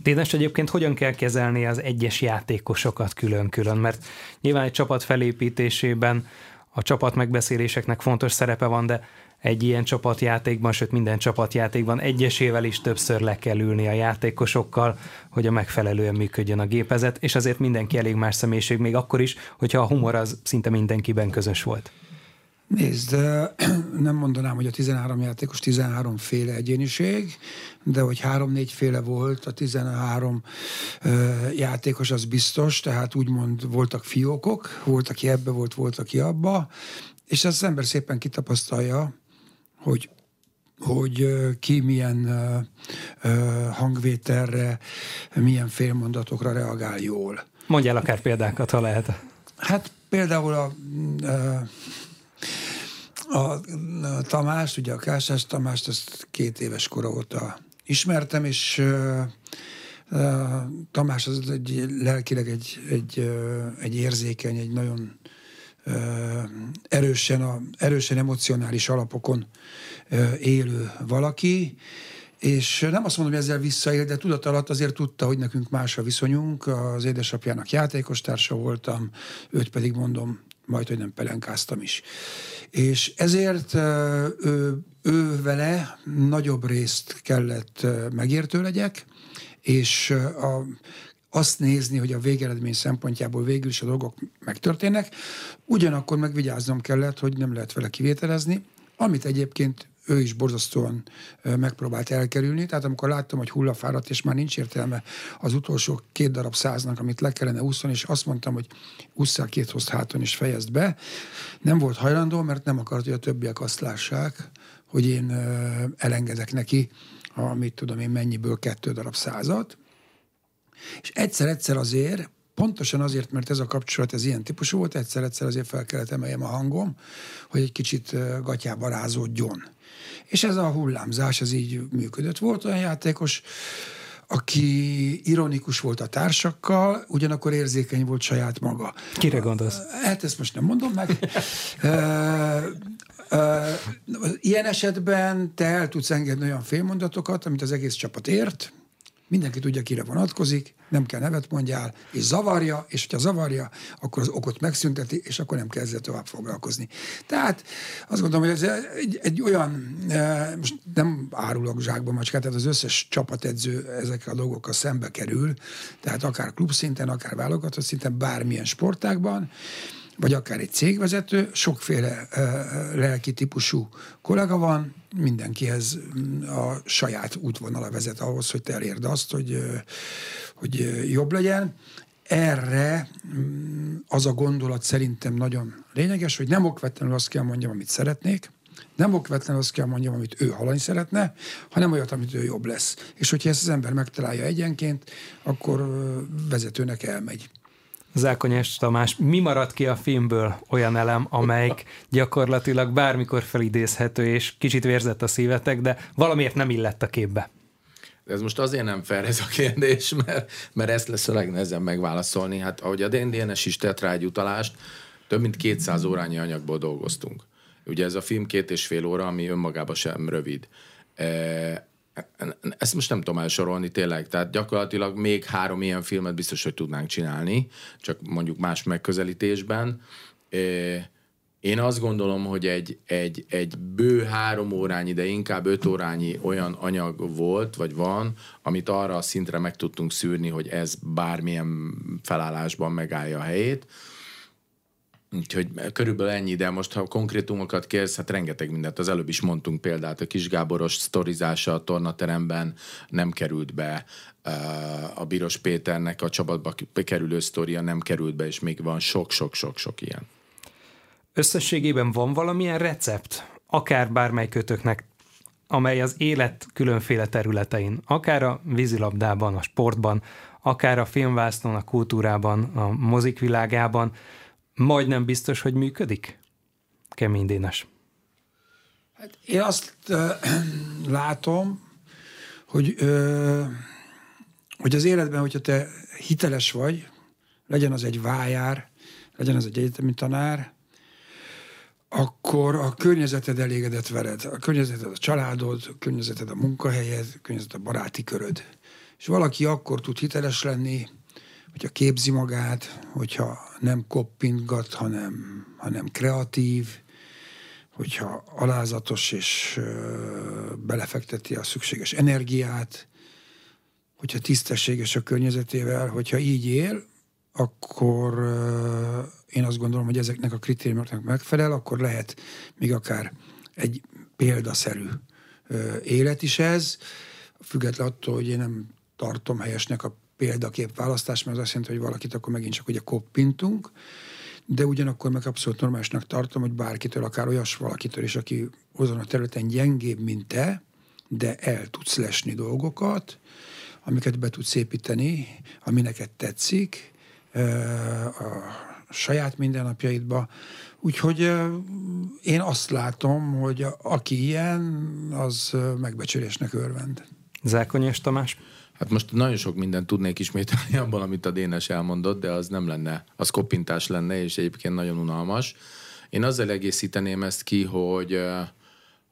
Dénes, egyébként hogyan kell kezelni az egyes játékosokat külön-külön? Mert nyilván egy csapat felépítésében a csapat megbeszéléseknek fontos szerepe van, de egy ilyen csapatjátékban, sőt minden csapatjátékban egyesével is többször le kell ülni a játékosokkal, hogy a megfelelően működjön a gépezet, és azért mindenki elég más személyiség, még akkor is, hogyha a humor az szinte mindenkiben közös volt. Nézd, [clears throat] nem mondanám, hogy a 13 játékos 13 féle egyéniség, de hogy 3-4 féle volt, a 13 játékos az biztos, tehát úgymond voltak fiókok, volt, aki ebbe volt, volt, aki abba, és az ember szépen kitapasztalja, hogy hogy ki milyen hangvételre, milyen félmondatokra reagál jól. Mondjál akár példákat, ha lehet. Hát például a, a, a Tamás, ugye a Kásás Tamást, ezt két éves kora óta ismertem, és Tamás az egy lelkileg egy, egy, egy érzékeny, egy nagyon erősen, a, erősen emocionális alapokon élő valaki, és nem azt mondom, hogy ezzel visszaél, de tudat alatt azért tudta, hogy nekünk más a viszonyunk. Az édesapjának játékos társa voltam, őt pedig mondom, majd, hogy nem pelenkáztam is. És ezért ő, ő vele nagyobb részt kellett megértő legyek, és a azt nézni, hogy a végeredmény szempontjából végül is a dolgok megtörténnek, ugyanakkor megvigyáznom kellett, hogy nem lehet vele kivételezni, amit egyébként ő is borzasztóan megpróbált elkerülni. Tehát amikor láttam, hogy hullafáradt, és már nincs értelme az utolsó két darab száznak, amit le kellene úszani, és azt mondtam, hogy ússzál két hozt háton, és fejezd be. Nem volt hajlandó, mert nem akart, hogy a többiek azt lássák, hogy én elengedek neki, amit tudom én mennyiből kettő darab százat. És egyszer-egyszer azért pontosan azért, mert ez a kapcsolat, ez ilyen típusú volt, egyszer-egyszer azért fel kellett emeljem a hangom, hogy egy kicsit gatyába rázódjon. És ez a hullámzás, ez így működött. Volt olyan játékos, aki ironikus volt a társakkal, ugyanakkor érzékeny volt saját maga. Kire gondolsz? Hát ezt most nem mondom meg. [laughs] Ilyen esetben te el tudsz engedni olyan félmondatokat, amit az egész csapat ért, mindenki tudja, kire vonatkozik, nem kell nevet mondjál, és zavarja, és hogyha zavarja, akkor az okot megszünteti, és akkor nem kell ezzel tovább foglalkozni. Tehát azt gondolom, hogy ez egy, egy olyan, e, most nem árulok zsákba macskát, tehát az összes csapatedző ezekkel a dolgokkal szembe kerül, tehát akár klubszinten, akár válogatott szinten, bármilyen sportákban, vagy akár egy cégvezető, sokféle lelki típusú kollega van, mindenkihez mm, a saját útvonala vezet ahhoz, hogy te elérd azt, hogy, hogy jobb legyen. Erre mm, az a gondolat szerintem nagyon lényeges, hogy nem okvetlenül azt kell mondjam, amit szeretnék, nem okvetlenül azt kell mondjam, amit ő hallani szeretne, hanem olyat, amit ő jobb lesz. És hogyha ezt az ember megtalálja egyenként, akkor vezetőnek elmegy. Zákonyás Tamás, mi maradt ki a filmből olyan elem, amelyik gyakorlatilag bármikor felidézhető, és kicsit vérzett a szívetek, de valamiért nem illett a képbe? Ez most azért nem fel ez a kérdés, mert, mert ezt lesz a legnehezebb megválaszolni. Hát ahogy a DNS is tett rá egy utalást, több mint 200 órányi anyagból dolgoztunk. Ugye ez a film két és fél óra, ami önmagában sem rövid. E, ezt most nem tudom elsorolni tényleg, tehát gyakorlatilag még három ilyen filmet biztos, hogy tudnánk csinálni, csak mondjuk más megközelítésben. Én azt gondolom, hogy egy, egy, egy bő három órányi, de inkább öt órányi olyan anyag volt, vagy van, amit arra a szintre meg tudtunk szűrni, hogy ez bármilyen felállásban megállja a helyét Úgyhogy körülbelül ennyi, de most ha konkrétumokat kérsz, hát rengeteg mindent. Az előbb is mondtunk példát, a Kis Gáboros sztorizása a tornateremben nem került be, a Biros Péternek a csapatba kerülő sztoria nem került be, és még van sok-sok-sok-sok ilyen. Összességében van valamilyen recept, akár bármely kötöknek, amely az élet különféle területein, akár a vízilabdában, a sportban, akár a filmvásznon, a kultúrában, a mozik világában, majdnem biztos, hogy működik? Kemény Dénes. Hát én azt uh, [clears throat] látom, hogy, uh, hogy az életben, hogyha te hiteles vagy, legyen az egy vájár, legyen az egy egyetemi tanár, akkor a környezeted elégedett veled. A környezeted a családod, a környezeted a munkahelyed, a környezeted a baráti köröd. És valaki akkor tud hiteles lenni, hogyha képzi magát, hogyha nem koppintgat, hanem, hanem kreatív, hogyha alázatos és belefekteti a szükséges energiát, hogyha tisztességes a környezetével, hogyha így él, akkor én azt gondolom, hogy ezeknek a kritériumoknak megfelel, akkor lehet még akár egy példaszerű élet is ez, függetlenül attól, hogy én nem tartom helyesnek a példakép választás, mert az azt jelenti, hogy valakit akkor megint csak ugye koppintunk, de ugyanakkor meg abszolút normálisnak tartom, hogy bárkitől, akár olyas valakitől is, aki azon a területen gyengébb, mint te, de el tudsz lesni dolgokat, amiket be tudsz építeni, ami neked tetszik, a saját mindennapjaidba. Úgyhogy én azt látom, hogy aki ilyen, az megbecsülésnek örvend. Zákonyos Tamás? Hát most nagyon sok mindent tudnék ismételni abban, amit a Dénes elmondott, de az nem lenne, az koppintás lenne, és egyébként nagyon unalmas. Én azzal egészíteném ezt ki, hogy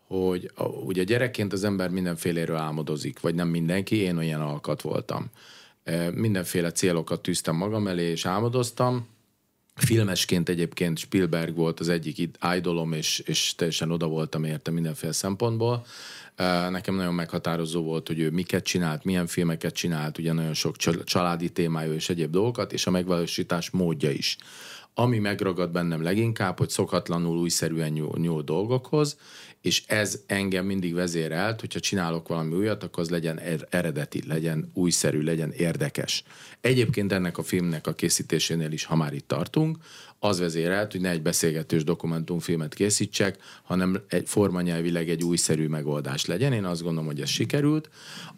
hogy ugye gyerekként az ember mindenféléről álmodozik, vagy nem mindenki, én olyan alkat voltam. Mindenféle célokat tűztem magam elé, és álmodoztam. Filmesként egyébként Spielberg volt az egyik idolom, és, és teljesen oda voltam érte mindenféle szempontból. Nekem nagyon meghatározó volt, hogy ő miket csinált, milyen filmeket csinált, ugye nagyon sok családi témájú és egyéb dolgokat, és a megvalósítás módja is. Ami megragad bennem leginkább, hogy szokatlanul újszerűen nyúl, nyúl dolgokhoz, és ez engem mindig vezérelt, hogyha csinálok valami újat, akkor az legyen er-, eredeti, legyen újszerű, legyen érdekes. Egyébként ennek a filmnek a készítésénél is, ha már itt tartunk, az vezérelt, hogy ne egy beszélgetős dokumentumfilmet készítsek, hanem egy formanyelvileg egy újszerű megoldás legyen. Én azt gondolom, hogy ez sikerült.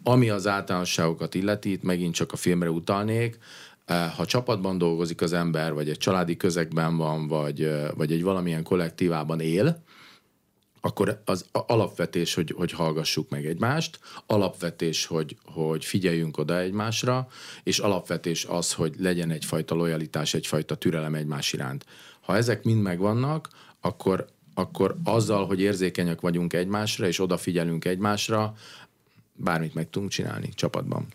Ami az általánosságokat illeti, itt megint csak a filmre utalnék, Ha csapatban dolgozik az ember, vagy egy családi közegben van, vagy, vagy egy valamilyen kollektívában él, akkor az alapvetés, hogy, hogy hallgassuk meg egymást, alapvetés, hogy, hogy figyeljünk oda egymásra, és alapvetés az, hogy legyen egyfajta lojalitás, egyfajta türelem egymás iránt. Ha ezek mind megvannak, akkor, akkor azzal, hogy érzékenyek vagyunk egymásra, és odafigyelünk egymásra, bármit meg tudunk csinálni csapatban.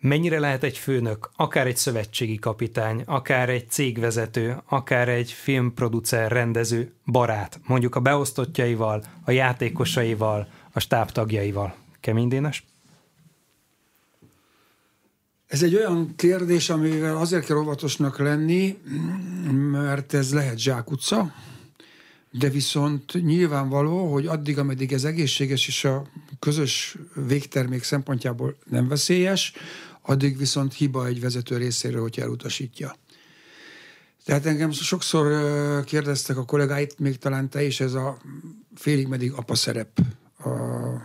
Mennyire lehet egy főnök, akár egy szövetségi kapitány, akár egy cégvezető, akár egy filmproducer, rendező, barát, mondjuk a beosztottjaival, a játékosaival, a stábtagjaival? Kemény Dénes? Ez egy olyan kérdés, amivel azért kell óvatosnak lenni, mert ez lehet zsákutca, de viszont nyilvánvaló, hogy addig, ameddig ez egészséges és a közös végtermék szempontjából nem veszélyes, addig viszont hiba egy vezető részéről, hogy elutasítja. Tehát engem sokszor kérdeztek a kollégáit, még talán te is, ez a félig meddig apa szerep a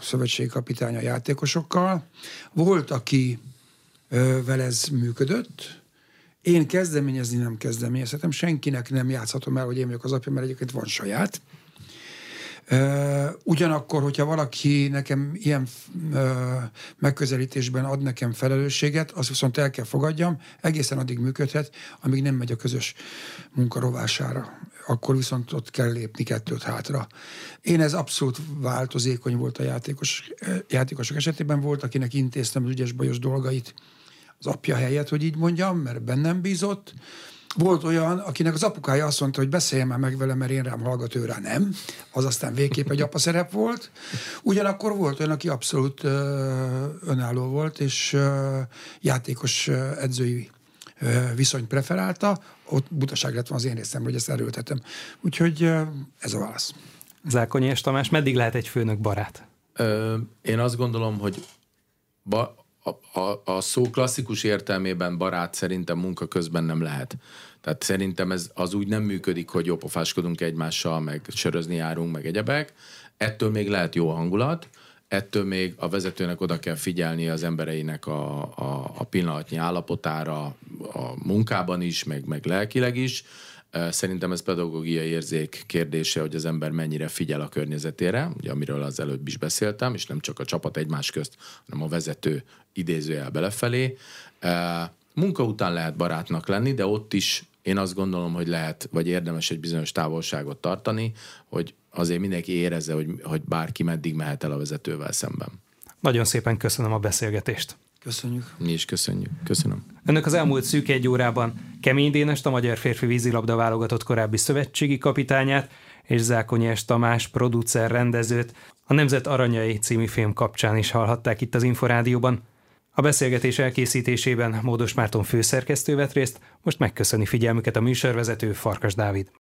szövetségi kapitány a játékosokkal. Volt, aki vele ez működött, én kezdeményezni nem kezdeményezhetem, senkinek nem játszhatom el, hogy én vagyok az apja, mert egyébként van saját. Ugyanakkor, hogyha valaki nekem ilyen megközelítésben ad nekem felelősséget, azt viszont el kell fogadjam, egészen addig működhet, amíg nem megy a közös munka rovására. Akkor viszont ott kell lépni kettőt hátra. Én ez abszolút változékony volt a játékos, játékosok esetében. Volt, akinek intéztem az ügyes bajos dolgait az apja helyett, hogy így mondjam, mert bennem bízott volt olyan, akinek az apukája azt mondta, hogy beszéljen már meg vele, mert én rám hallgat, ő rá nem. Az aztán végképp egy apa szerep volt. Ugyanakkor volt olyan, aki abszolút uh, önálló volt, és uh, játékos uh, edzői uh, viszonyt preferálta. Ott butaság lett van az én részemről, hogy ezt erőltetem. Úgyhogy uh, ez a válasz. Zákonyi és Tamás, meddig lehet egy főnök barát? Ö, én azt gondolom, hogy ba, a, a, szó klasszikus értelmében barát szerintem munka közben nem lehet. Tehát szerintem ez az úgy nem működik, hogy jópofáskodunk egymással, meg sörözni járunk, meg egyebek. Ettől még lehet jó hangulat, ettől még a vezetőnek oda kell figyelni az embereinek a, a, a pillanatnyi állapotára, a munkában is, meg, meg lelkileg is, Szerintem ez pedagógiai érzék kérdése, hogy az ember mennyire figyel a környezetére, ugye, amiről az előbb is beszéltem, és nem csak a csapat egymás közt, hanem a vezető idézőjel belefelé. Munka után lehet barátnak lenni, de ott is én azt gondolom, hogy lehet, vagy érdemes egy bizonyos távolságot tartani, hogy azért mindenki érezze, hogy, hogy bárki meddig mehet el a vezetővel szemben. Nagyon szépen köszönöm a beszélgetést. Köszönjük. Mi is köszönjük. Köszönöm. Önök az elmúlt szűk egy órában Kemény Dénest, a magyar férfi vízilabda válogatott korábbi szövetségi kapitányát, és Zákonyás Tamás, producer, rendezőt, a Nemzet Aranyai című film kapcsán is hallhatták itt az Inforádióban. A beszélgetés elkészítésében Módos Márton főszerkesztő vett részt, most megköszöni figyelmüket a műsorvezető Farkas Dávid.